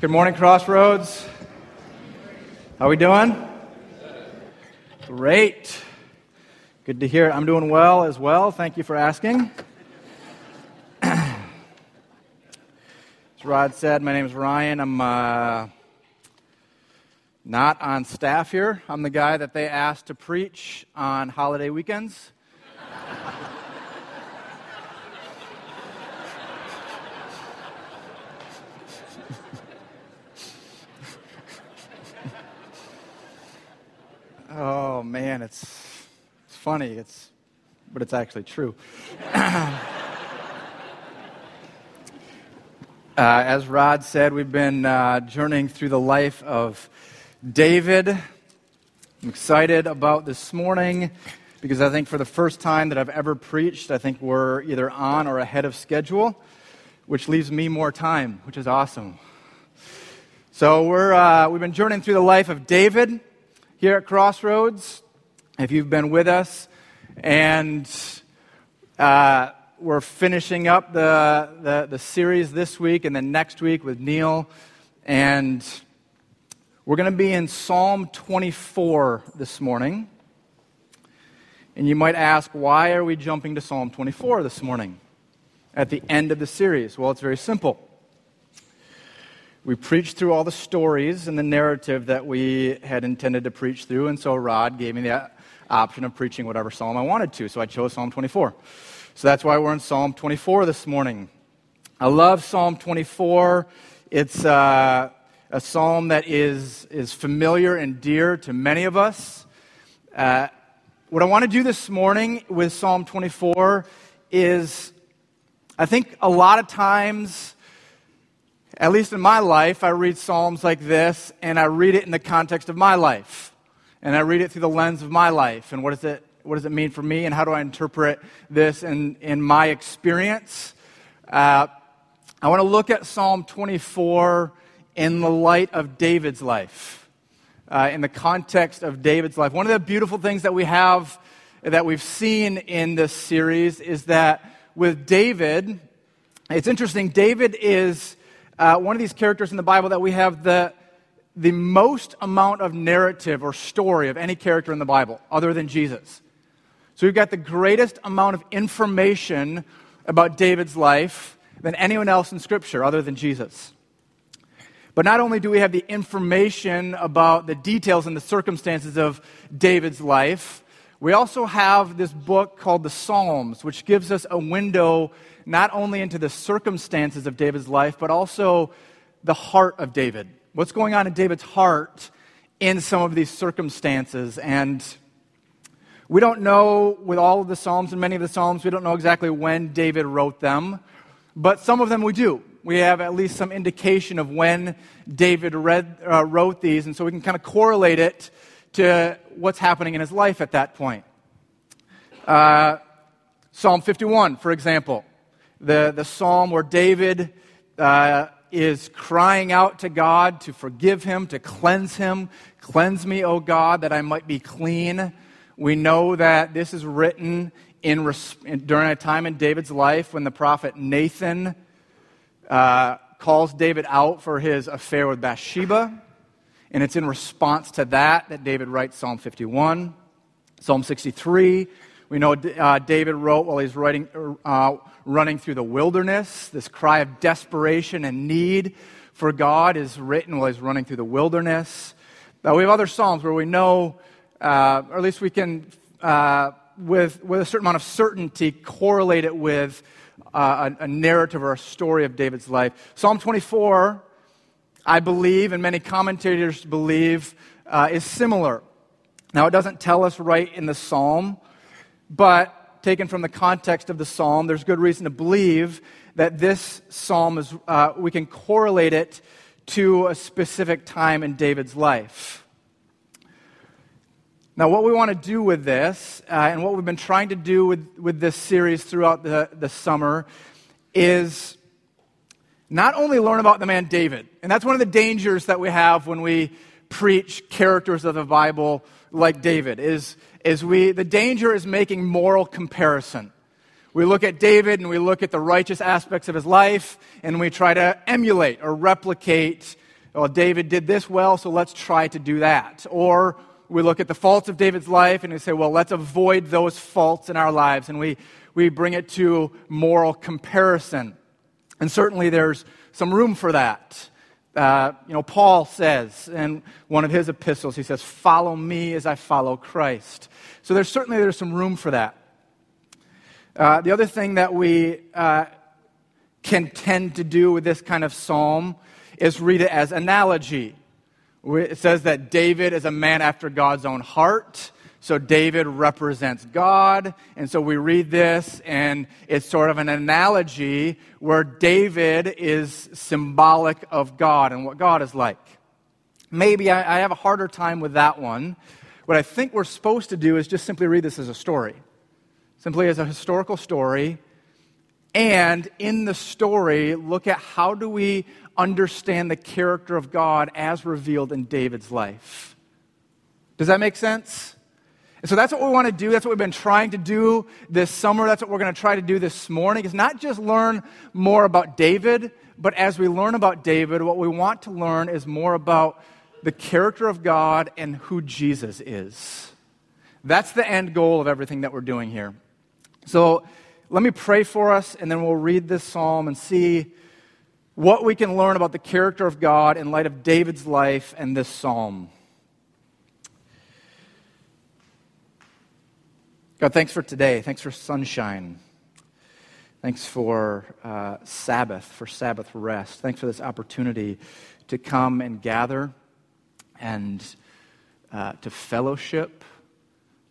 Good morning, Crossroads. How are we doing? Great. Good to hear. I'm doing well as well. Thank you for asking. as Rod said, my name is Ryan. I'm uh, not on staff here. I'm the guy that they asked to preach on holiday weekends. Oh man, it's, it's funny. It's, but it's actually true. uh, as Rod said, we've been uh, journeying through the life of David. I'm excited about this morning because I think for the first time that I've ever preached, I think we're either on or ahead of schedule, which leaves me more time, which is awesome. So we're, uh, we've been journeying through the life of David here at Crossroads, if you've been with us. And uh, we're finishing up the, the, the, series this week and then next week with Neil. And we're going to be in Psalm 24 this morning. And you might ask, why are we jumping to Psalm 24 this morning at the end of the series? Well, it's very simple. We preached through all the stories and the narrative that we had intended to preach through, and so Rod gave me the option of preaching whatever psalm I wanted to, so I chose Psalm 24. So that's why we're in Psalm 24 this morning. I love Psalm 24. It's uh, a psalm that is, is familiar and dear to many of us. Uh, what I want to do this morning with Psalm 24 is I think a lot of times at least in my life, I read Psalms like this, and I read it in the context of my life. And I read it through the lens of my life. And what does it, what does it mean for me, and how do I interpret this in, in my experience? Uh, I want to look at Psalm 24 in the light of David's life, uh, in the context of David's life. One of the beautiful things that we have, that we've seen in this series, is that with David, it's interesting, David is uh, one of these characters in the Bible that we have the, the most amount of narrative or story of any character in the Bible, other than Jesus. So we've got the greatest amount of information about David's life than anyone else in Scripture, other than Jesus. But not only do we have the information about the details and the circumstances of David's life, we also have this book called the Psalms, which gives us a window not only into the circumstances of David's life, but also the heart of David. What's going on in David's heart in some of these circumstances. And we don't know with all of the Psalms and many of the Psalms, we don't know exactly when David wrote them, but some of them we do. We have at least some indication of when David read, uh, wrote these, and so we can kind of correlate it to what's happening in his life at that point. Uh, Psalm 51, for example the, the psalm where David uh, is crying out to God to forgive him, to cleanse him. Cleanse me, O God, that I might be clean. We know that this is written in, during a time in David's life when the prophet Nathan uh, calls David out for his affair with Bathsheba. And it's in response to that that David writes Psalm 51. Psalm 63, we know uh, David wrote while he's writing, uh, running through the wilderness. This cry of desperation and need for God is written while he's running through the wilderness. Uh, we have other Psalms where we know, uh, or at least we can, uh, with, with a certain amount of certainty, correlate it with uh, a, a, narrative or a story of David's life. Psalm 24, I believe, and many commentators believe, uh, is similar. Now, it doesn't tell us right in the psalm, but taken from the context of the psalm, there's good reason to believe that this psalm is, uh, we can correlate it to a specific time in David's life. Now, what we want to do with this, uh, and what we've been trying to do with, with this series throughout the, the summer, is not only learn about the man David, and that's one of the dangers that we have when we preach characters of the Bible like David, is is we, the danger is making moral comparison. We look at David and we look at the righteous aspects of his life and we try to emulate or replicate well, David did this well, so let's try to do that. Or we look at the faults of David's life and we say, well, let's avoid those faults in our lives. And we, we bring it to moral comparison. And certainly there's some room for that. Uh, you know, Paul says in one of his epistles, he says, Follow me as I follow Christ. So there's certainly there's some room for that. Uh, the other thing that we uh, can tend to do with this kind of psalm is read it as analogy. It says that David is a man after God's own heart. So David represents God. And so we read this, and it's sort of an analogy where David is symbolic of God and what God is like. Maybe I, I have a harder time with that one. What I think we're supposed to do is just simply read this as a story, simply as a historical story. And in the story, look at how do we understand the character of God as revealed in David's life. Does that make sense? And so that's what we want to do. That's what we've been trying to do this summer. That's what we're going to try to do this morning. Is not just learn more about David, but as we learn about David, what we want to learn is more about the character of God and who Jesus is. That's the end goal of everything that we're doing here. So let me pray for us, and then we'll read this psalm and see what we can learn about the character of God in light of David's life and this psalm. God, thanks for today. Thanks for sunshine. Thanks for uh, Sabbath, for Sabbath rest. Thanks for this opportunity to come and gather and uh, to fellowship,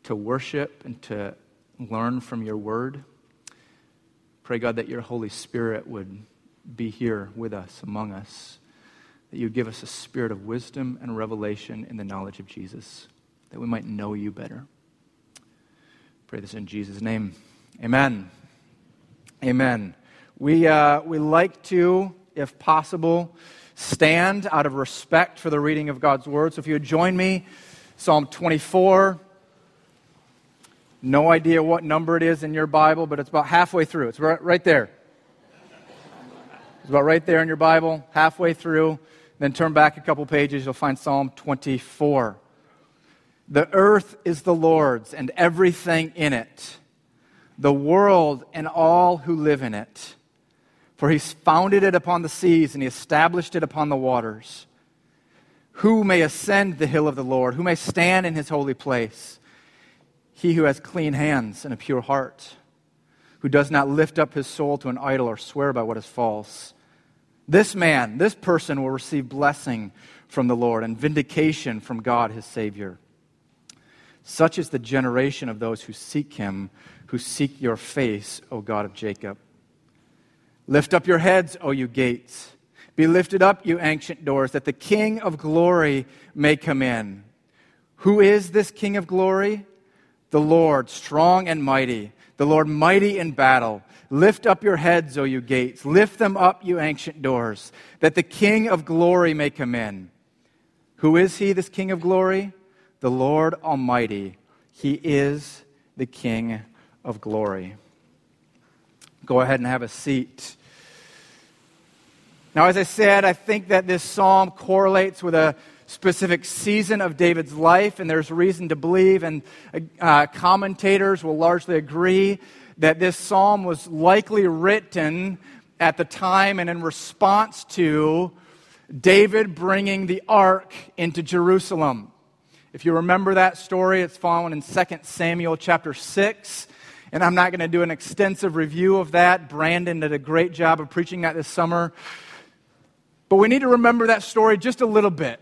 to worship, and to learn from your word. Pray, God, that your Holy Spirit would be here with us, among us, that you give us a spirit of wisdom and revelation in the knowledge of Jesus, that we might know you better. Pray this in Jesus' name. Amen. Amen. We, uh, we like to, if possible, stand out of respect for the reading of God's word. So if you would join me, Psalm 24. No idea what number it is in your Bible, but it's about halfway through. It's right, right there. It's about right there in your Bible, halfway through. Then turn back a couple pages, you'll find Psalm 24. The earth is the Lord's and everything in it, the world and all who live in it. For he founded it upon the seas and he established it upon the waters. Who may ascend the hill of the Lord? Who may stand in his holy place? He who has clean hands and a pure heart, who does not lift up his soul to an idol or swear by what is false. This man, this person will receive blessing from the Lord and vindication from God his Savior. Such is the generation of those who seek him, who seek your face, O God of Jacob. Lift up your heads, O you gates. Be lifted up, you ancient doors, that the King of glory may come in. Who is this King of glory? The Lord, strong and mighty, the Lord mighty in battle. Lift up your heads, O you gates. Lift them up, you ancient doors, that the King of glory may come in. Who is he, this King of glory? The Lord Almighty. He is the King of glory. Go ahead and have a seat. Now, as I said, I think that this psalm correlates with a specific season of David's life, and there's reason to believe, and uh, commentators will largely agree, that this psalm was likely written at the time and in response to David bringing the ark into Jerusalem. If you remember that story, it's found in 2 Samuel chapter 6. And I'm not going to do an extensive review of that. Brandon did a great job of preaching that this summer. But we need to remember that story just a little bit.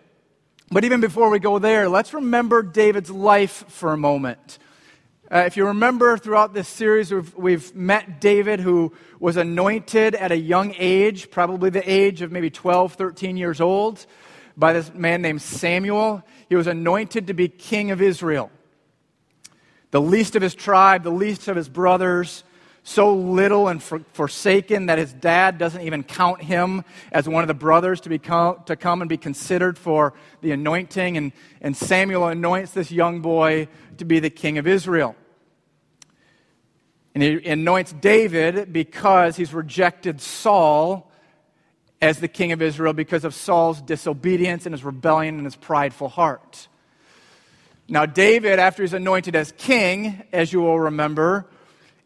But even before we go there, let's remember David's life for a moment. Uh, if you remember throughout this series, we've, we've, met David, who was anointed at a young age, probably the age of maybe 12, 13 years old, by this man named Samuel. He was anointed to be king of Israel. The least of his tribe, the least of his brothers, so little and for, forsaken that his dad doesn't even count him as one of the brothers to, become, to come and be considered for the anointing. And, and Samuel anoints this young boy to be the king of Israel. And he anoints David because he's rejected Saul as the king of Israel because of Saul's disobedience and his rebellion and his prideful heart. Now, David, after he's anointed as king, as you will remember,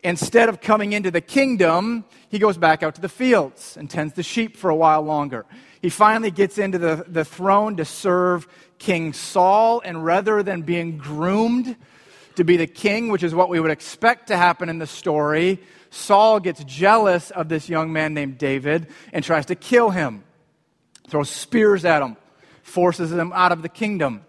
instead of coming into the kingdom, he goes back out to the fields and tends the sheep for a while longer. He finally gets into the, the throne to serve King Saul, and rather than being groomed to be the king, which is what we would expect to happen in the story, Saul gets jealous of this young man named David and tries to kill him, throws spears at him, forces him out of the kingdom.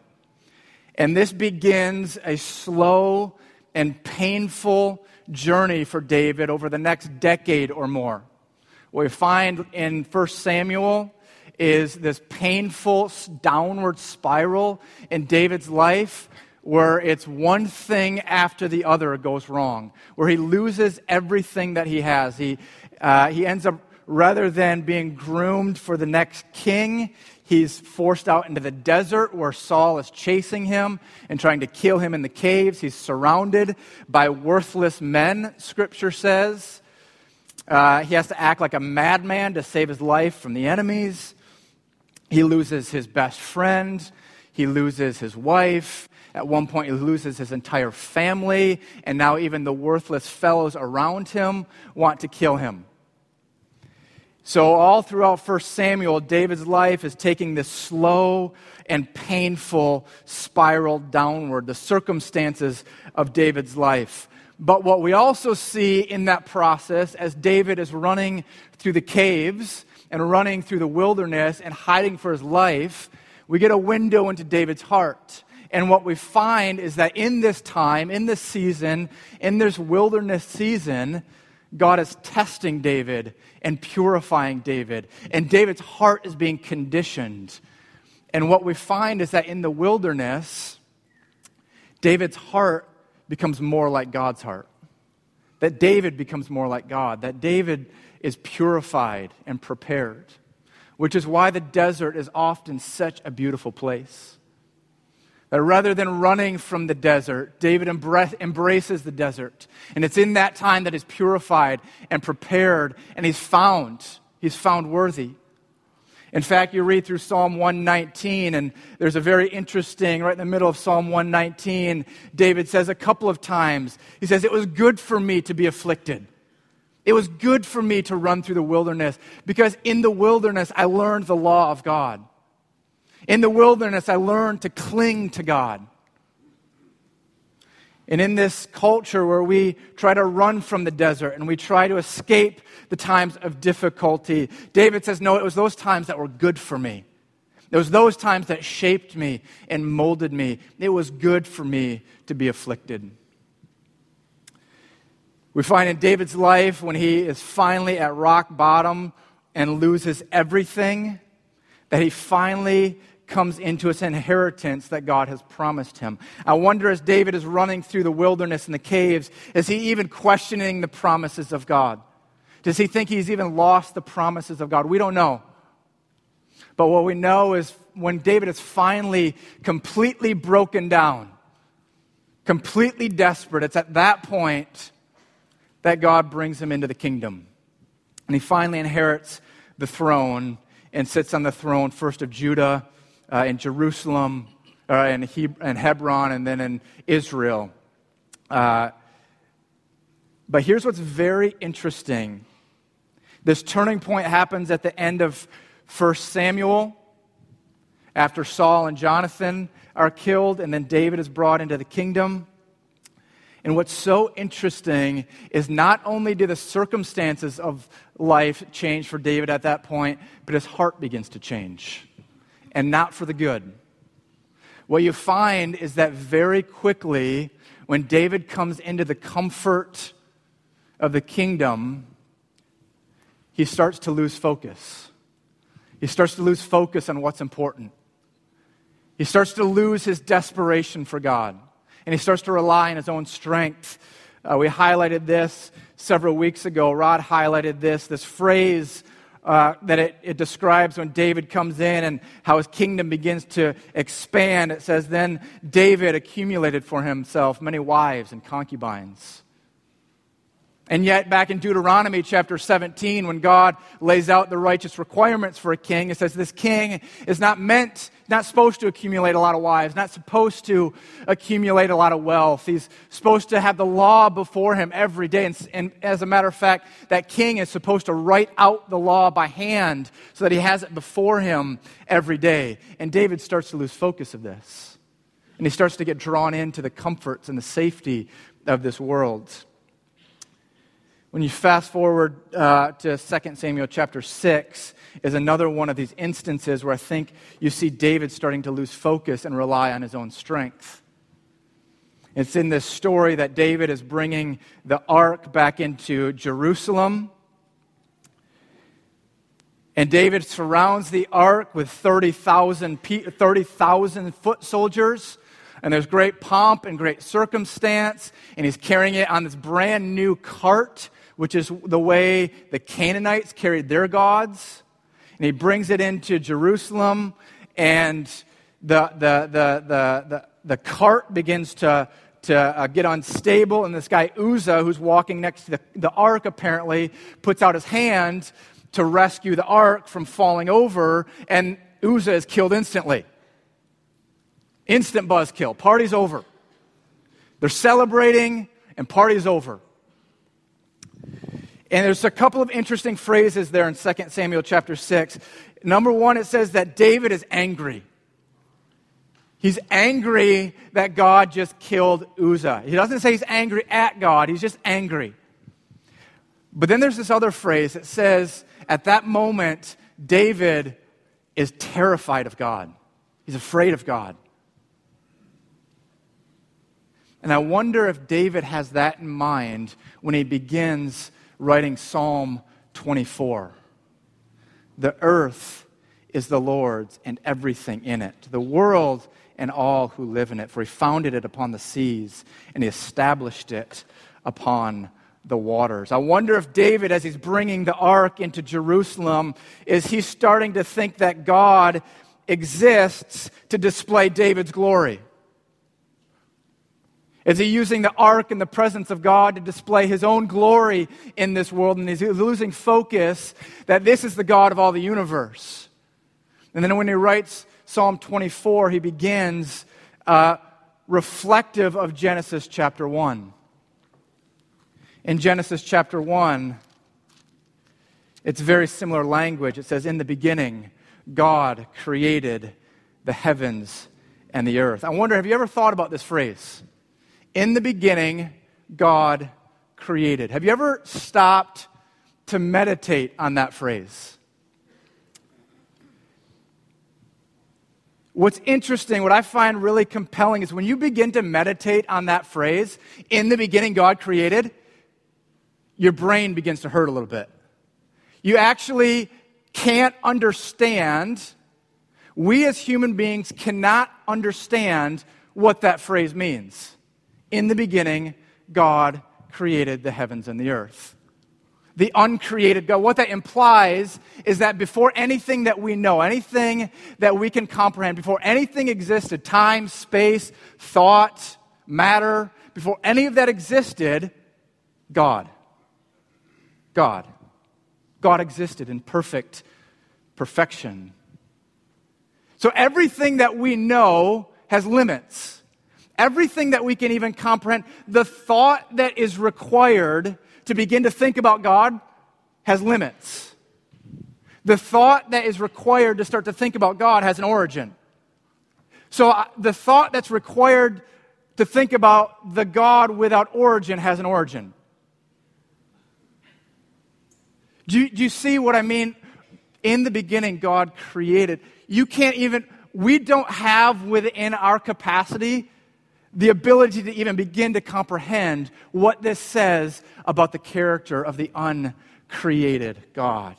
And this begins a slow and painful journey for David over the next decade or more. What we find in 1 Samuel is this painful downward spiral in David's life where it's one thing after the other goes wrong, where he loses everything that he has. He, uh, he ends up, rather than being groomed for the next king, he's forced out into the desert where Saul is chasing him and trying to kill him in the caves. He's surrounded by worthless men, scripture says. Uh, he has to act like a madman to save his life from the enemies. He loses his best friend. He loses his wife. At one point, he loses his entire family, and now even the worthless fellows around him want to kill him. So, all throughout 1 Samuel, David's life is taking this slow and painful spiral downward, the circumstances of David's life. But what we also see in that process, as David is running through the caves and running through the wilderness and hiding for his life, we get a window into David's heart. And what we find is that in this time, in this season, in this wilderness season, God is testing David and purifying David. And David's heart is being conditioned. And what we find is that in the wilderness, David's heart becomes more like God's heart. That David becomes more like God. That David is purified and prepared. Which is why the desert is often such a beautiful place. That rather than running from the desert, David embraces the desert. And it's in that time that he's purified and prepared and he's found. He's found worthy. In fact, you read through Psalm 119, and there's a very interesting, right in the middle of Psalm 119, David says a couple of times, he says, It was good for me to be afflicted. It was good for me to run through the wilderness because in the wilderness I learned the law of God. In the wilderness, I learned to cling to God. And in this culture where we try to run from the desert and we try to escape the times of difficulty, David says, No, it was those times that were good for me. It was those times that shaped me and molded me. It was good for me to be afflicted. We find in David's life when he is finally at rock bottom and loses everything, that he finally comes into his inheritance that God has promised him. I wonder as David is running through the wilderness and the caves, is he even questioning the promises of God? Does he think he's even lost the promises of God? We don't know. But what we know is when David is finally completely broken down, completely desperate, it's at that point that God brings him into the kingdom. And he finally inherits the throne and sits on the throne, first of Judah uh, in Jerusalem, uh, in, in Hebron, and then in Israel. Uh, but here's what's very interesting this turning point happens at the end of 1 Samuel, after Saul and Jonathan are killed, and then David is brought into the kingdom. And what's so interesting is not only do the circumstances of life change for David at that point, but his heart begins to change and not for the good. What you find is that very quickly, when David comes into the comfort of the kingdom, he starts to lose focus. He starts to lose focus on what's important. He starts to lose his desperation for God, and he starts to rely on his own strength. Uh, we highlighted this several weeks ago. Rod highlighted this, this phrase uh, that it, it describes when David comes in and how his kingdom begins to expand. It says, Then David accumulated for himself many wives and concubines. And yet, back in Deuteronomy chapter 17, when God lays out the righteous requirements for a king, it says this king is not meant, not supposed to accumulate a lot of wives, not supposed to accumulate a lot of wealth. He's supposed to have the law before him every day. And, and as a matter of fact, that king is supposed to write out the law by hand so that he has it before him every day. And David starts to lose focus of this. And he starts to get drawn into the comforts and the safety of this world. When you fast forward uh, to 2 Samuel chapter 6, is another one of these instances where I think you see David starting to lose focus and rely on his own strength. It's in this story that David is bringing the ark back into Jerusalem. And David surrounds the ark with 30,000 30, foot soldiers. And there's great pomp and great circumstance. And he's carrying it on this brand new cart which is the way the Canaanites carried their gods. And he brings it into Jerusalem, and the, the, the, the, the, the cart begins to, to uh, get unstable. And this guy, Uzzah, who's walking next to the, the ark, apparently, puts out his hand to rescue the ark from falling over, and Uzzah is killed instantly. Instant buzzkill. Party's over. They're celebrating, and party's over. And there's a couple of interesting phrases there in 2 Samuel chapter 6. Number one, it says that David is angry. He's angry that God just killed Uzzah. He doesn't say he's angry at God, he's just angry. But then there's this other phrase that says, at that moment, David is terrified of God. He's afraid of God. And I wonder if David has that in mind when he begins writing Psalm 24. The earth is the Lord's and everything in it, the world and all who live in it. For he founded it upon the seas and he established it upon the waters. I wonder if David, as he's bringing the ark into Jerusalem, is he starting to think that God exists to display David's glory? Is he using the ark and the presence of God to display his own glory in this world? And is he losing focus that this is the God of all the universe? And then when he writes Psalm 24, he begins uh, reflective of Genesis chapter 1. In Genesis chapter 1, it's very similar language. It says, In the beginning, God created the heavens and the earth. I wonder, have you ever thought about this phrase? In the beginning, God created. Have you ever stopped to meditate on that phrase? What's interesting, what I find really compelling is when you begin to meditate on that phrase, in the beginning, God created, your brain begins to hurt a little bit. You actually can't understand, we as human beings cannot understand what that phrase means. In the beginning, God created the heavens and the earth. The uncreated God. What that implies is that before anything that we know, anything that we can comprehend, before anything existed, time, space, thought, matter, before any of that existed, God. God. God existed in perfect perfection. So everything that we know has limits everything that we can even comprehend, the thought that is required to begin to think about God has limits. The thought that is required to start to think about God has an origin. So the thought that's required to think about the God without origin has an origin. Do you, do you see what I mean? In the beginning, God created. You can't even, we don't have within our capacity the ability to even begin to comprehend what this says about the character of the uncreated God.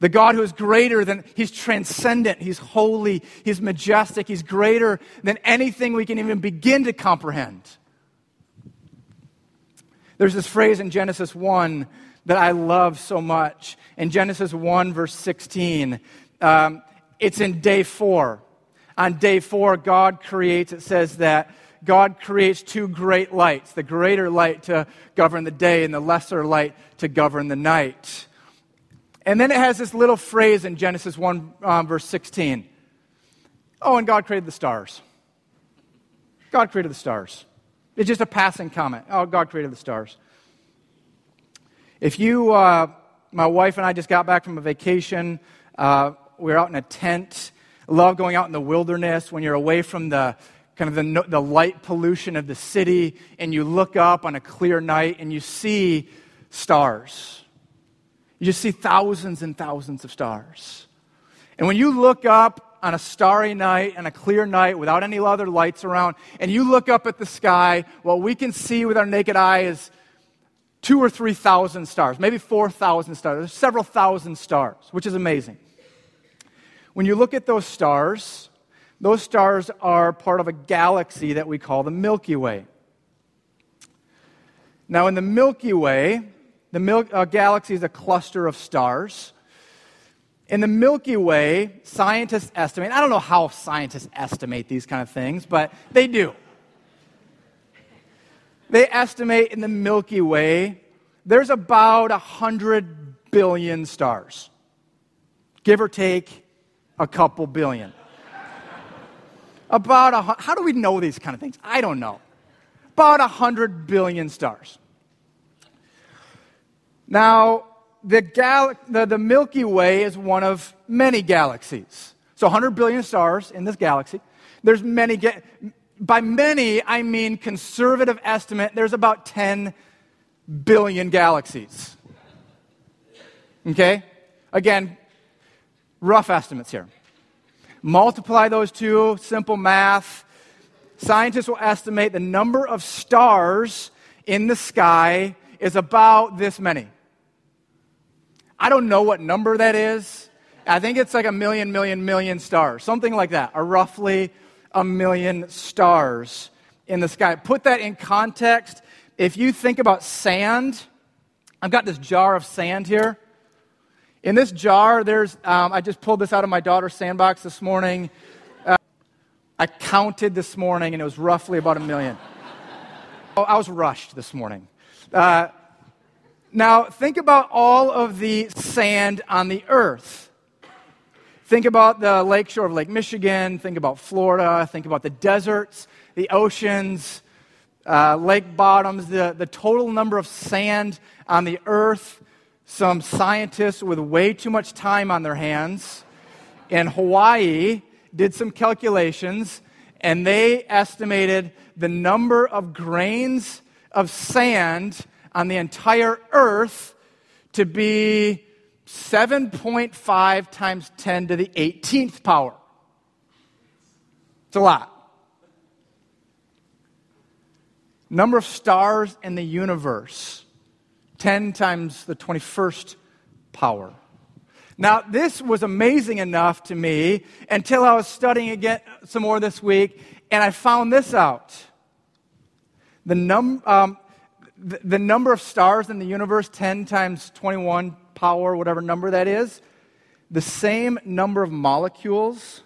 The God who is greater than, he's transcendent, he's holy, he's majestic, he's greater than anything we can even begin to comprehend. There's this phrase in Genesis 1 that I love so much. In Genesis 1, verse 16, um, it's in day four. On day four, God creates, it says that God creates two great lights the greater light to govern the day, and the lesser light to govern the night. And then it has this little phrase in Genesis 1, um, verse 16. Oh, and God created the stars. God created the stars. It's just a passing comment. Oh, God created the stars. If you, uh, my wife and I just got back from a vacation, uh, we were out in a tent. Love going out in the wilderness when you're away from the kind of the, the light pollution of the city and you look up on a clear night and you see stars. You just see thousands and thousands of stars. And when you look up on a starry night and a clear night without any other lights around, and you look up at the sky, what we can see with our naked eye is two or three thousand stars, maybe 4,000 stars. There's several thousand stars, which is amazing. When you look at those stars, those stars are part of a galaxy that we call the Milky Way. Now, in the Milky Way, the Mil- uh, galaxy is a cluster of stars. In the Milky Way, scientists estimate, I don't know how scientists estimate these kind of things, but they do. They estimate in the Milky Way there's about 100 billion stars, give or take a couple billion. About a, how do we know these kind of things? I don't know. About 100 billion stars. Now, the, gal- the, the Milky Way is one of many galaxies. So 100 billion stars in this galaxy. There's many, ga- by many, I mean conservative estimate, there's about 10 billion galaxies. Okay? Again, rough estimates here. Multiply those two, simple math. Scientists will estimate the number of stars in the sky is about this many. I don't know what number that is. I think it's like a million, million, million stars, something like that, or roughly a million stars in the sky. Put that in context. If you think about sand, I've got this jar of sand here. In this jar, there's, um, I just pulled this out of my daughter's sandbox this morning. Uh, I counted this morning, and it was roughly about a million. oh, I was rushed this morning. Uh, now, think about all of the sand on the earth. Think about the lakeshore of Lake Michigan. Think about Florida. Think about the deserts, the oceans, uh, lake bottoms, the, the total number of sand on the earth. Some scientists with way too much time on their hands in Hawaii did some calculations and they estimated the number of grains of sand on the entire earth to be 7.5 times 10 to the 18th power. It's a lot. Number of stars in the universe 10 times the 21st power. Now, this was amazing enough to me until I was studying again some more this week, and I found this out. The, num, um, the, the number of stars in the universe, 10 times 21 power, whatever number that is, the same number of molecules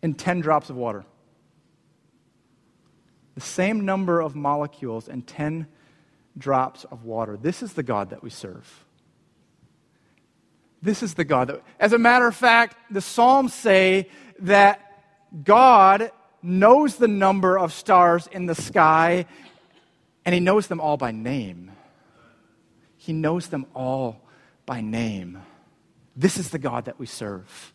in 10 drops of water. The same number of molecules in 10 drops of water. This is the God that we serve. This is the God that, as a matter of fact, the Psalms say that God knows the number of stars in the sky and he knows them all by name. He knows them all by name. This is the God that we serve.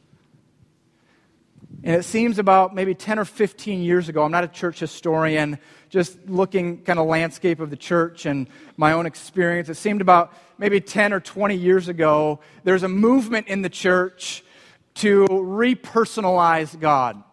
And it seems about maybe 10 or 15 years ago, I'm not a church historian, just looking kind of landscape of the church and my own experience. It seemed about maybe 10 or 20 years ago, there's a movement in the church to repersonalize God.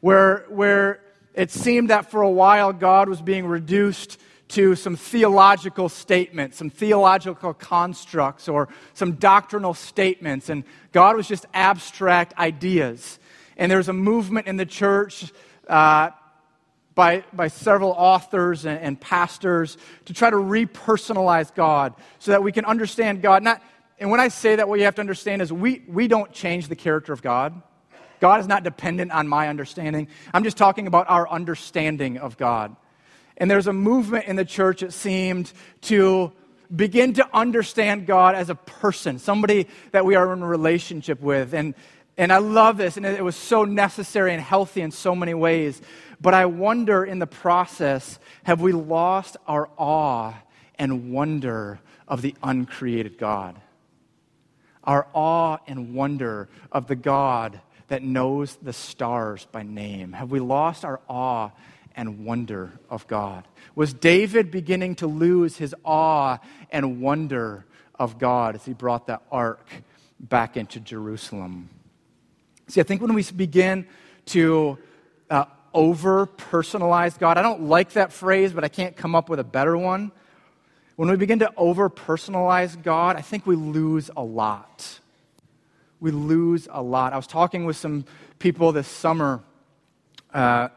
Where, where it seemed that for a while God was being reduced to some theological statements, some theological constructs, or some doctrinal statements, and God was just abstract ideas. And there's a movement in the church uh, by, by several authors and, and pastors to try to repersonalize God so that we can understand God. Not, and when I say that, what you have to understand is we, we don't change the character of God. God is not dependent on my understanding. I'm just talking about our understanding of God. And there's a movement in the church, it seemed, to begin to understand God as a person, somebody that we are in a relationship with. And, and I love this, and it was so necessary and healthy in so many ways. But I wonder in the process, have we lost our awe and wonder of the uncreated God? Our awe and wonder of the God that knows the stars by name. Have we lost our awe and wonder of God? Was David beginning to lose his awe and wonder of God as he brought that ark back into Jerusalem? See, I think when we begin to uh, over personalize God, I don't like that phrase, but I can't come up with a better one. When we begin to over personalize God, I think we lose a lot. We lose a lot. I was talking with some people this summer uh,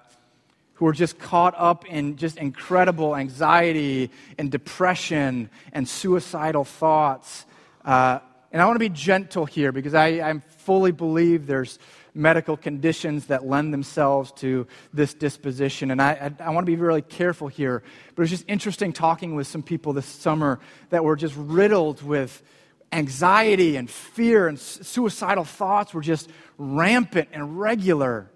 who are just caught up in just incredible anxiety and depression and suicidal thoughts. Uh, and I want to be gentle here because I, I fully believe there's medical conditions that lend themselves to this disposition. And I, I, I, want to be really careful here. But it was just interesting talking with some people this summer that were just riddled with anxiety and fear and suicidal thoughts were just rampant and regular.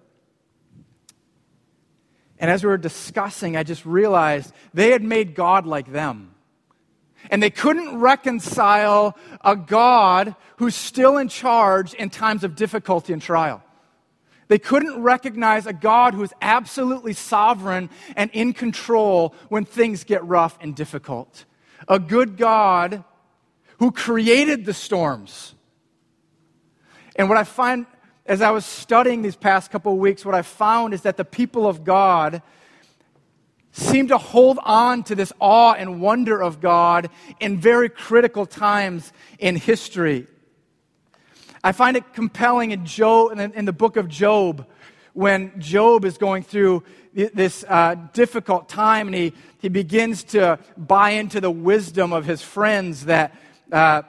And as we were discussing, I just realized they had made God like them. And they couldn't reconcile a God who's still in charge in times of difficulty and trial. They couldn't recognize a God who is absolutely sovereign and in control when things get rough and difficult. A good God who created the storms. And what I find as I was studying these past couple of weeks, what I found is that the people of God seem to hold on to this awe and wonder of God in very critical times in history. I find it compelling in, Job, in the book of Job when Job is going through this uh, difficult time and he, he begins to buy into the wisdom of his friends that. Uh,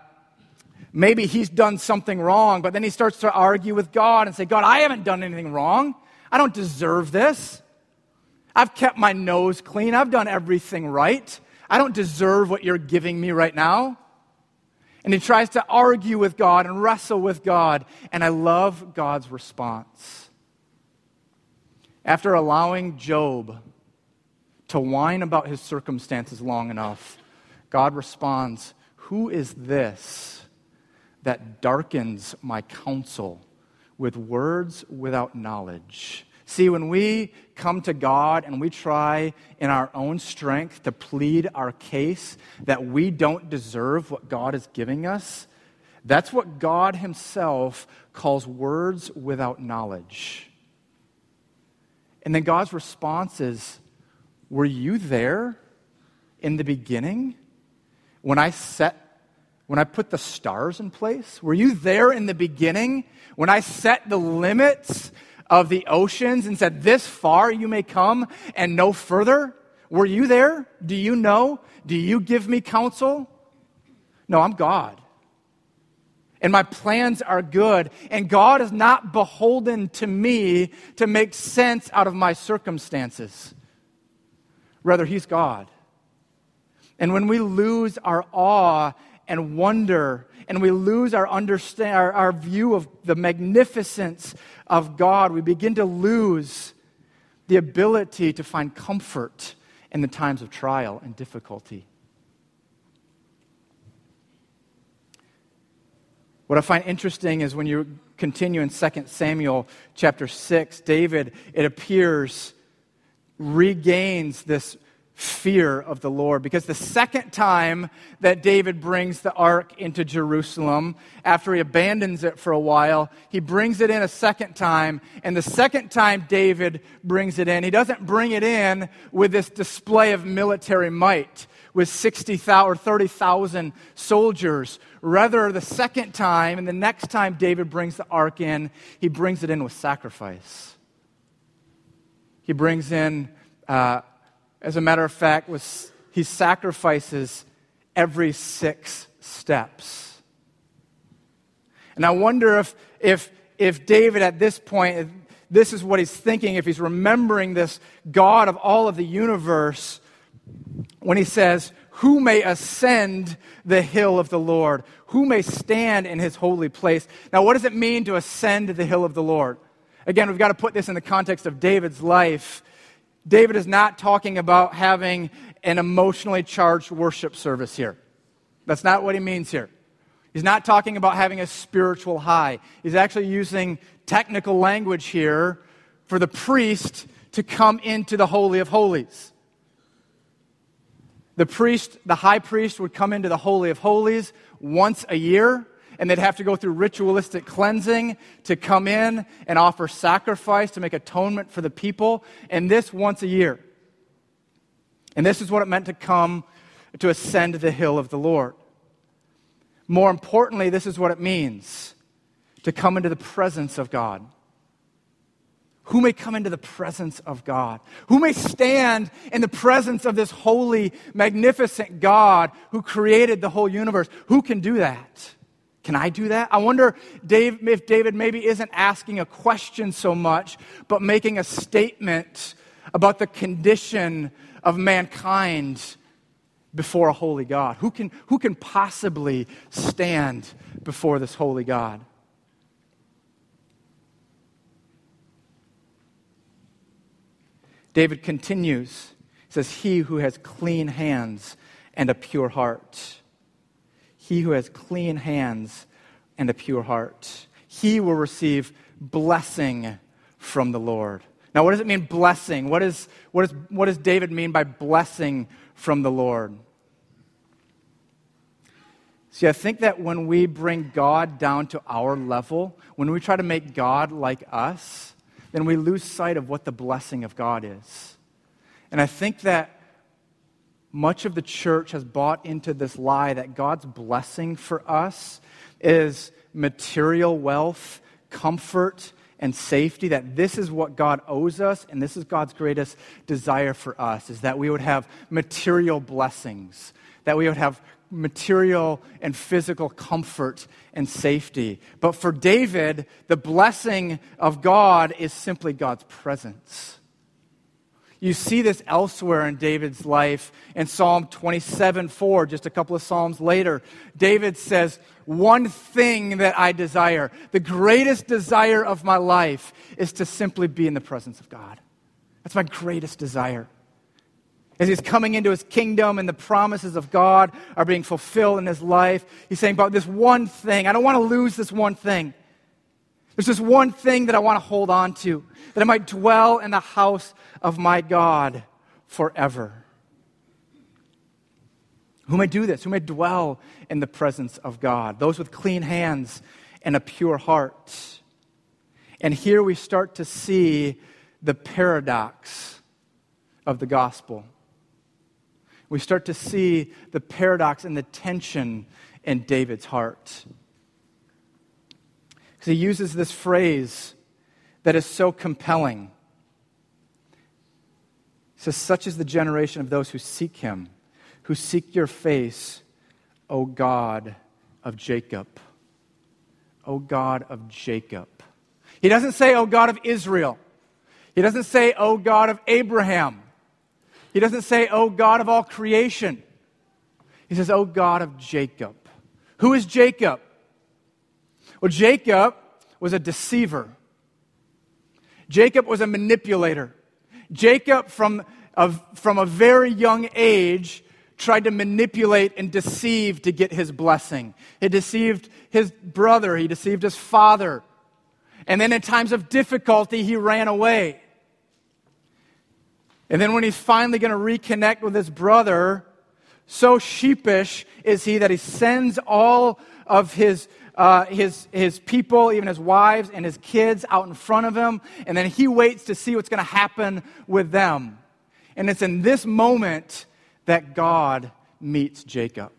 maybe he's done something wrong, but then he starts to argue with God and say, God, I haven't done anything wrong. I don't deserve this. I've kept my nose clean. I've done everything right. I don't deserve what you're giving me right now. And he tries to argue with God and wrestle with God. And I love God's response. After allowing Job to whine about his circumstances long enough, God responds, Who is this? That darkens my counsel with words without knowledge. See, when we come to God and we try in our own strength to plead our case that we don't deserve what God is giving us, that's what God Himself calls words without knowledge. And then God's response is Were you there in the beginning when I set when I put the stars in place? Were you there in the beginning when I set the limits of the oceans and said, This far you may come and no further? Were you there? Do you know? Do you give me counsel? No, I'm God. And my plans are good. And God is not beholden to me to make sense out of my circumstances. Rather, He's God. And when we lose our awe and wonder, and we lose our, understand, our, our view of the magnificence of God. We begin to lose the ability to find comfort in the times of trial and difficulty. What I find interesting is when you continue in 2 Samuel chapter 6, David, it appears, regains this fear of the Lord. Because the second time that David brings the ark into Jerusalem, after he abandons it for a while, he brings it in a second time. And the second time David brings it in, he doesn't bring it in with this display of military might with 60,000 or 30,000 soldiers. Rather, the second time and the next time David brings the ark in, he brings it in with sacrifice. He brings in uh, as a matter of fact, was, he sacrifices every six steps. And I wonder if, if if David at this point, this is what he's thinking, if he's remembering this God of all of the universe, when he says, Who may ascend the hill of the Lord? Who may stand in his holy place? Now, what does it mean to ascend the hill of the Lord? Again, we've got to put this in the context of David's life. David is not talking about having an emotionally charged worship service here. That's not what he means here. He's not talking about having a spiritual high. He's actually using technical language here for the priest to come into the Holy of Holies. The priest, the high priest, would come into the Holy of Holies once a year, and they'd have to go through ritualistic cleansing to come in and offer sacrifice to make atonement for the people, and this once a year. And this is what it meant to come to ascend the hill of the Lord. More importantly, this is what it means to come into the presence of God. Who may come into the presence of God? Who may stand in the presence of this holy, magnificent God who created the whole universe? Who can do that? Can I do that? I wonder Dave, if David maybe isn't asking a question so much, but making a statement about the condition of mankind before a holy God? Who can, who can possibly stand before this holy God? David continues. Says, He who has clean hands and a pure heart. He who has clean hands and a pure heart. He will receive blessing from the Lord. Now, what does it mean, blessing? What, is, what, is, what does David mean by blessing from the Lord? See, I think that when we bring God down to our level, when we try to make God like us, then we lose sight of what the blessing of God is. And I think that much of the church has bought into this lie that God's blessing for us is material wealth, comfort, and safety that this is what God owes us and this is God's greatest desire for us is that we would have material blessings, that we would have material and physical comfort and safety. But for David, the blessing of God is simply God's presence. You see this elsewhere in David's life in Psalm 27 4, just a couple of Psalms later. David says, One thing that I desire, the greatest desire of my life, is to simply be in the presence of God. That's my greatest desire. As he's coming into his kingdom and the promises of God are being fulfilled in his life, he's saying, But this one thing, I don't want to lose this one thing. There's this one thing that I want to hold on to, that I might dwell in the house of my God forever. Who may do this? Who may dwell in the presence of God? Those with clean hands and a pure heart. And here we start to see the paradox of the gospel. We start to see the paradox and the tension in David's heart. He uses this phrase that is so compelling. He says, Such is the generation of those who seek him, who seek your face, O God of Jacob. O God of Jacob. He doesn't say, O God of Israel. He doesn't say, O God of Abraham. He doesn't say, O God of all creation. He says, O God of Jacob. Who is Jacob? Well, Jacob was a deceiver. Jacob was a manipulator. Jacob, from a, from a very young age, tried to manipulate and deceive to get his blessing. He deceived his brother, he deceived his father. And then in times of difficulty, he ran away. And then when he's finally going to reconnect with his brother, so sheepish is he that he sends all of his, uh, his, his people, even his wives and his kids, out in front of him, and then he waits to see what's going to happen with them. And it's in this moment that God meets Jacob.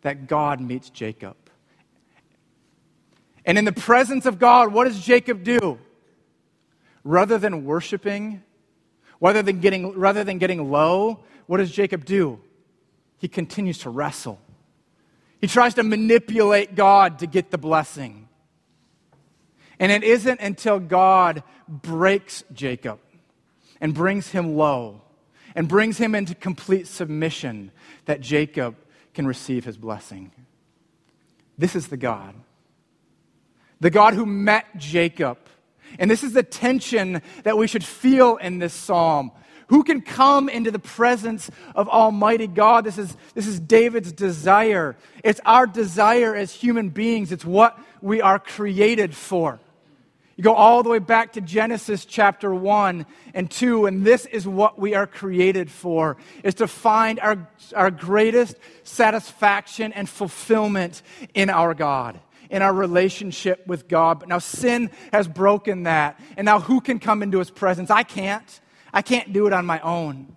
That God meets Jacob. And in the presence of God, what does Jacob do? Rather than worshiping, rather than getting, rather than getting low, what does Jacob do? He continues to wrestle. He tries to manipulate God to get the blessing. And it isn't until God breaks Jacob and brings him low and brings him into complete submission that Jacob can receive his blessing. This is the God. The God who met Jacob. And this is the tension that we should feel in this psalm. Who can come into the presence of Almighty God? This is, this is David's desire. It's our desire as human beings, it's what we are created for. You go all the way back to Genesis chapter 1 and 2, and this is what we are created for, is to find our, our greatest satisfaction and fulfillment in our God, in our relationship with God. But now sin has broken that, and now who can come into his presence? I can't. I can't do it on my own.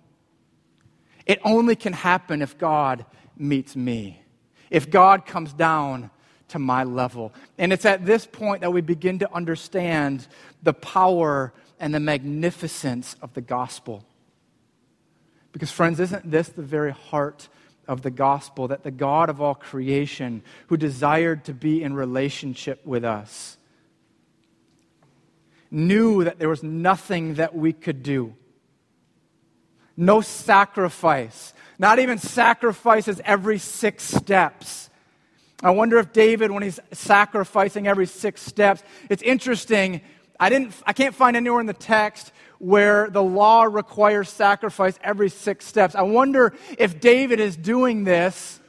It only can happen if God meets me, if God comes down to my level. And it's at this point that we begin to understand the power and the magnificence of the gospel. Because, friends, isn't this the very heart of the gospel that the God of all creation, who desired to be in relationship with us, knew that there was nothing that we could do? No sacrifice, not even sacrifices every six steps I wonder if David, when he's sacrificing every six steps, it's interesting. I, didn't, I can't find anywhere in the text where the law requires sacrifice every six steps. I wonder if David is doing this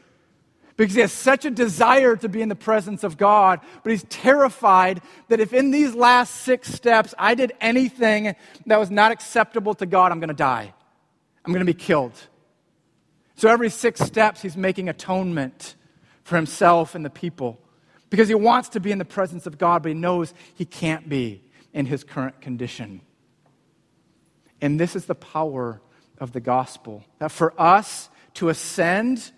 because he has such a desire to be in the presence of God, but he's terrified that if in these last six steps I did anything that was not acceptable to God, I'm going to die. I'm going to be killed. So every six steps, he's making atonement for himself and the people because he wants to be in the presence of God, but he knows he can't be in his current condition. And this is the power of the gospel that for us to ascend,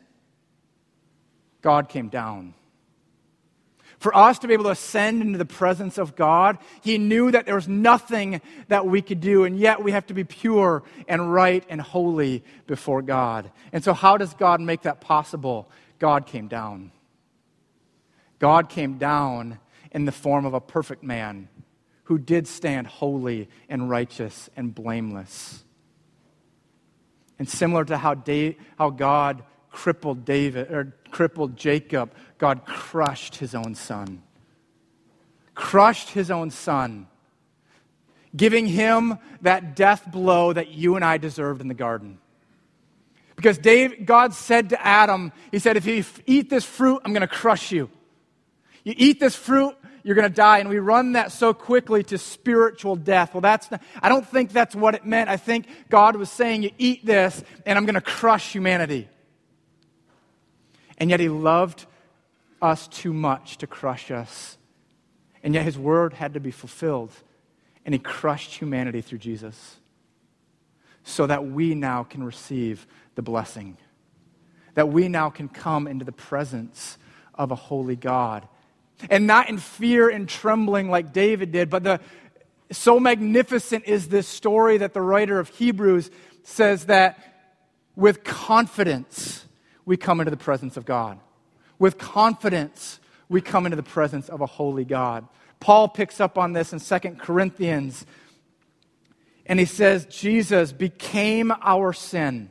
God came down. For us to be able to ascend into the presence of God, He knew that there was nothing that we could do, and yet we have to be pure and right and holy before God. And so, how does God make that possible? God came down. God came down in the form of a perfect man who did stand holy and righteous and blameless. And similar to how, how God crippled David or crippled Jacob, God crushed his own son. Crushed his own son, giving him that death blow that you and I deserved in the garden. Because Dave, God said to Adam, He said, If you eat this fruit, I'm going to crush you. You eat this fruit, you're going to die. And we run that so quickly to spiritual death. Well, that's not, I don't think that's what it meant. I think God was saying, You eat this, and I'm going to crush humanity. And yet, He loved us too much to crush us. And yet, His word had to be fulfilled. And He crushed humanity through Jesus so that we now can receive the blessing. That we now can come into the presence of a holy God. And not in fear and trembling like David did, but the, so magnificent is this story that the writer of Hebrews says that with confidence we come into the presence of God. With confidence we come into the presence of a holy God. Paul picks up on this in 2 Corinthians, and he says, Jesus became our sin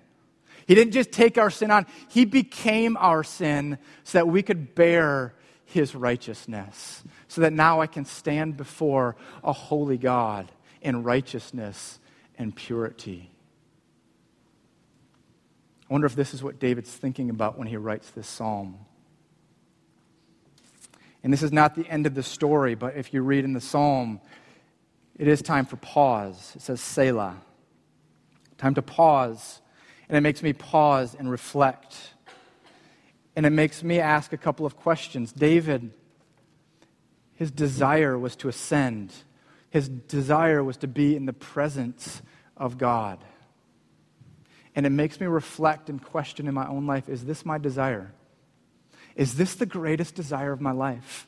he didn't just take our sin on, He became our sin so that we could bear His righteousness. So that now I can stand before a holy God in righteousness and purity. I wonder if this is what David's thinking about when he writes this psalm. And this is not the end of the story, but if you read in the psalm, it is time for pause. It says Selah. Time to pause and it makes me pause and reflect. And it makes me ask a couple of questions. David, his desire was to ascend, his desire was to be in the presence of God. And it makes me reflect and question in my own life is this my desire? Is this the greatest desire of my life?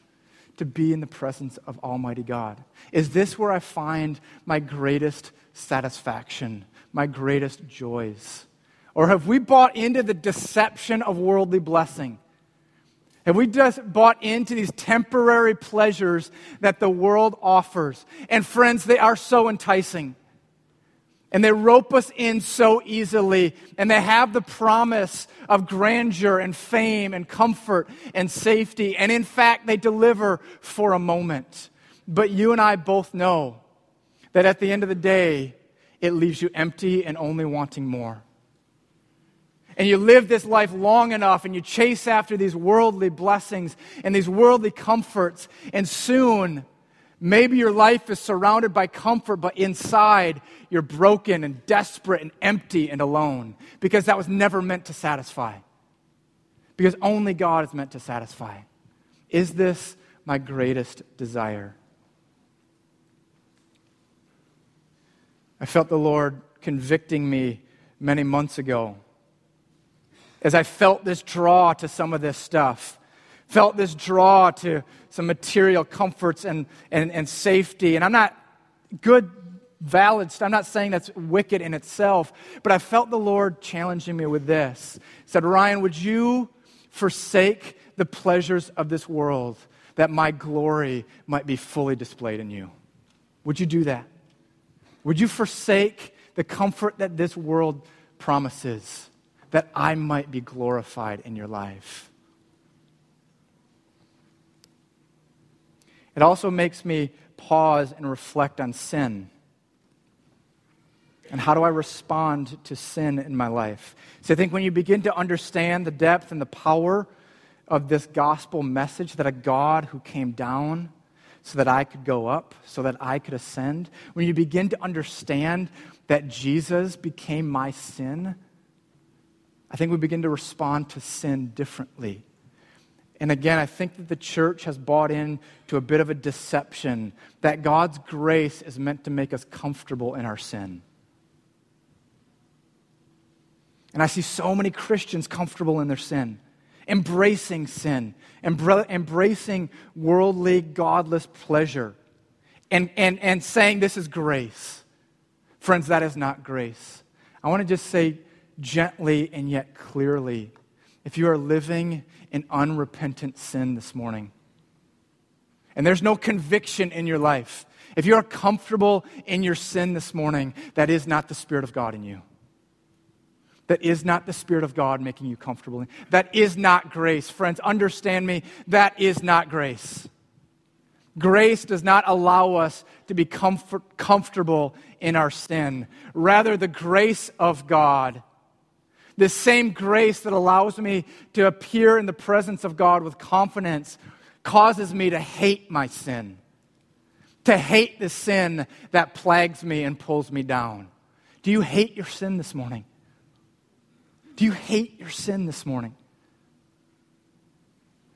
To be in the presence of Almighty God? Is this where I find my greatest satisfaction, my greatest joys? Or have we bought into the deception of worldly blessing? Have we just bought into these temporary pleasures that the world offers? And friends, they are so enticing. And they rope us in so easily. And they have the promise of grandeur and fame and comfort and safety. And in fact, they deliver for a moment. But you and I both know that at the end of the day, it leaves you empty and only wanting more. And you live this life long enough and you chase after these worldly blessings and these worldly comforts, and soon, maybe your life is surrounded by comfort, but inside you're broken and desperate and empty and alone because that was never meant to satisfy. Because only God is meant to satisfy. Is this my greatest desire? I felt the Lord convicting me many months ago as I felt this draw to some of this stuff, felt this draw to some material comforts and, and, and safety. And I'm not good, valid, I'm not saying that's wicked in itself, but I felt the Lord challenging me with this. He said, Ryan, would you forsake the pleasures of this world that my glory might be fully displayed in you? Would you do that? Would you forsake the comfort that this world promises that I might be glorified in your life? It also makes me pause and reflect on sin. And how do I respond to sin in my life? So I think when you begin to understand the depth and the power of this gospel message that a God who came down so that I could go up, so that I could ascend, when you begin to understand that Jesus became my sin, I think we begin to respond to sin differently. And again, I think that the church has bought in to a bit of a deception that God's grace is meant to make us comfortable in our sin. And I see so many Christians comfortable in their sin embracing sin, embracing worldly, godless pleasure, and, and, and saying this is grace. Friends, that is not grace. I want to just say gently and yet clearly if you are living in unrepentant sin this morning, and there's no conviction in your life, if you are comfortable in your sin this morning, that is not the Spirit of God in you. That is not the Spirit of God making you comfortable. That is not grace. Friends, understand me. That is not grace. Grace does not allow us to be comfort, comfortable in our sin. Rather, the grace of God, the same grace that allows me to appear in the presence of God with confidence, causes me to hate my sin, to hate the sin that plagues me and pulls me down. Do you hate your sin this morning? Do you hate your sin this morning?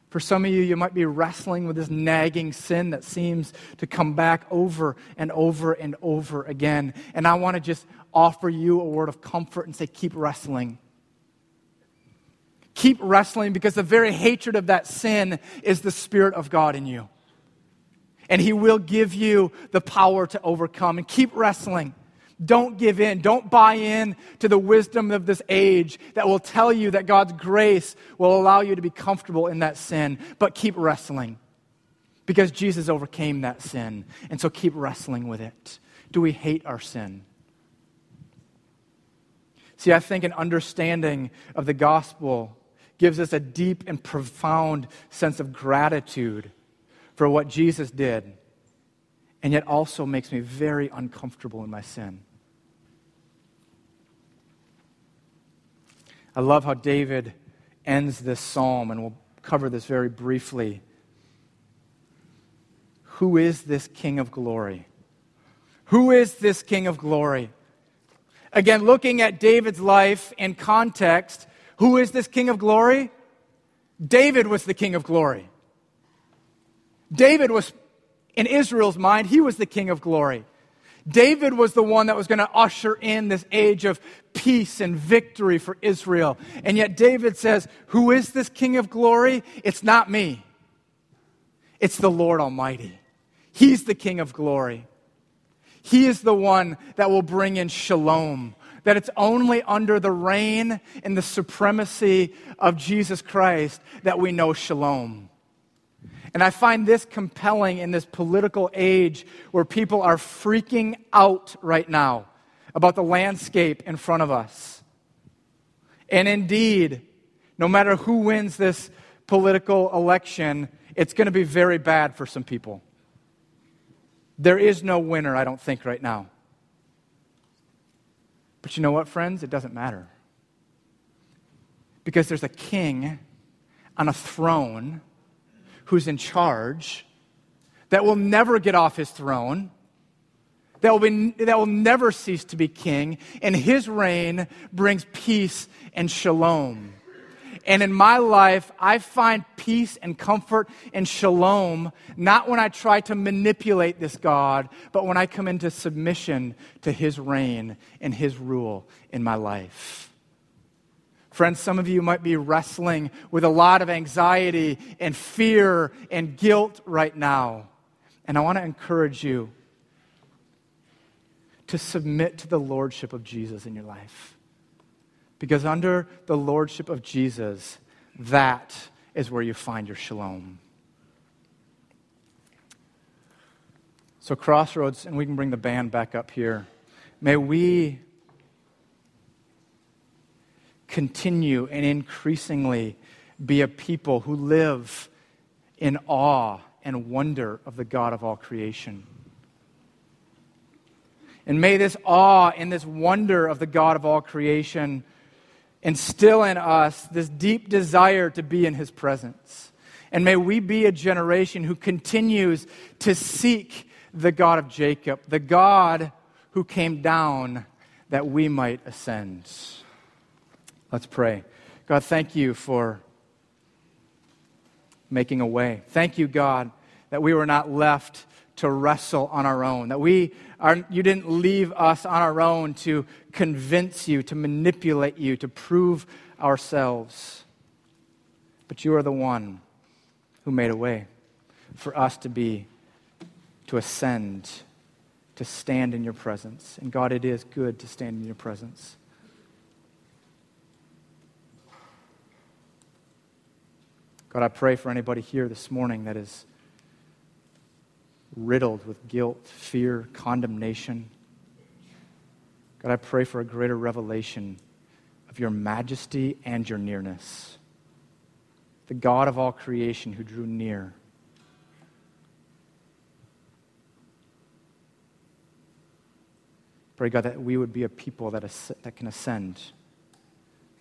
For some of you, you might be wrestling with this nagging sin that seems to come back over and over and over again. And I want to just offer you a word of comfort and say, keep wrestling. Keep wrestling because the very hatred of that sin is the Spirit of God in you. And He will give you the power to overcome. And keep wrestling. Don't give in. Don't buy in to the wisdom of this age that will tell you that God's grace will allow you to be comfortable in that sin, but keep wrestling because Jesus overcame that sin. And so keep wrestling with it. Do we hate our sin? See, I think an understanding of the gospel gives us a deep and profound sense of gratitude for what Jesus did and yet also makes me very uncomfortable in my sin. I love how David ends this psalm, and we'll cover this very briefly. Who is this King of glory? Who is this King of glory? Again, looking at David's life in context, who is this King of glory? David was the King of glory. David was in Israel's mind, he was the king of glory. David was the one that was going to usher in this age of peace and victory for Israel. And yet David says, Who is this king of glory? It's not me, it's the Lord Almighty. He's the king of glory. He is the one that will bring in shalom, that it's only under the reign and the supremacy of Jesus Christ that we know shalom. And I find this compelling in this political age where people are freaking out right now about the landscape in front of us. And indeed, no matter who wins this political election, it's going to be very bad for some people. There is no winner, I don't think, right now. But you know what, friends? It doesn't matter. Because there's a king on a throne who's in charge that will never get off his throne, that will, be, that will never cease to be king, and his reign brings peace and shalom. And in my life, I find peace and comfort and shalom not when I try to manipulate this God, but when I come into submission to His reign and His rule in my life. Friends, some of you might be wrestling with a lot of anxiety and fear and guilt right now. And I want to encourage you to submit to the lordship of Jesus in your life. Because under the lordship of Jesus, that is where you find your shalom. So, Crossroads, and we can bring the band back up here. May we continue and increasingly be a people who live in awe and wonder of the God of all creation. And may this awe and this wonder of the God of all creation instill in us this deep desire to be in his presence. And may we be a generation who continues to seek the God of Jacob, the God who came down that we might ascend. Let's pray. God, thank you for making a way. Thank you, God, that we were not left to wrestle on our own, that we are, you didn't leave us on our own to convince you, to manipulate you, to prove ourselves. But you are the one who made a way for us to be, to ascend, to stand in your presence. And God, it is good to stand in your presence. God, I pray for anybody here this morning that is riddled with guilt, fear, condemnation. God, I pray for a greater revelation of your majesty and your nearness. The God of all creation who drew near. Pray, God, that we would be a people that, that can ascend,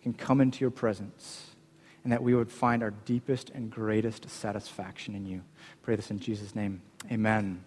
can come into your presence, and that we would find our deepest and greatest satisfaction in you. Pray this in Jesus' name. Amen.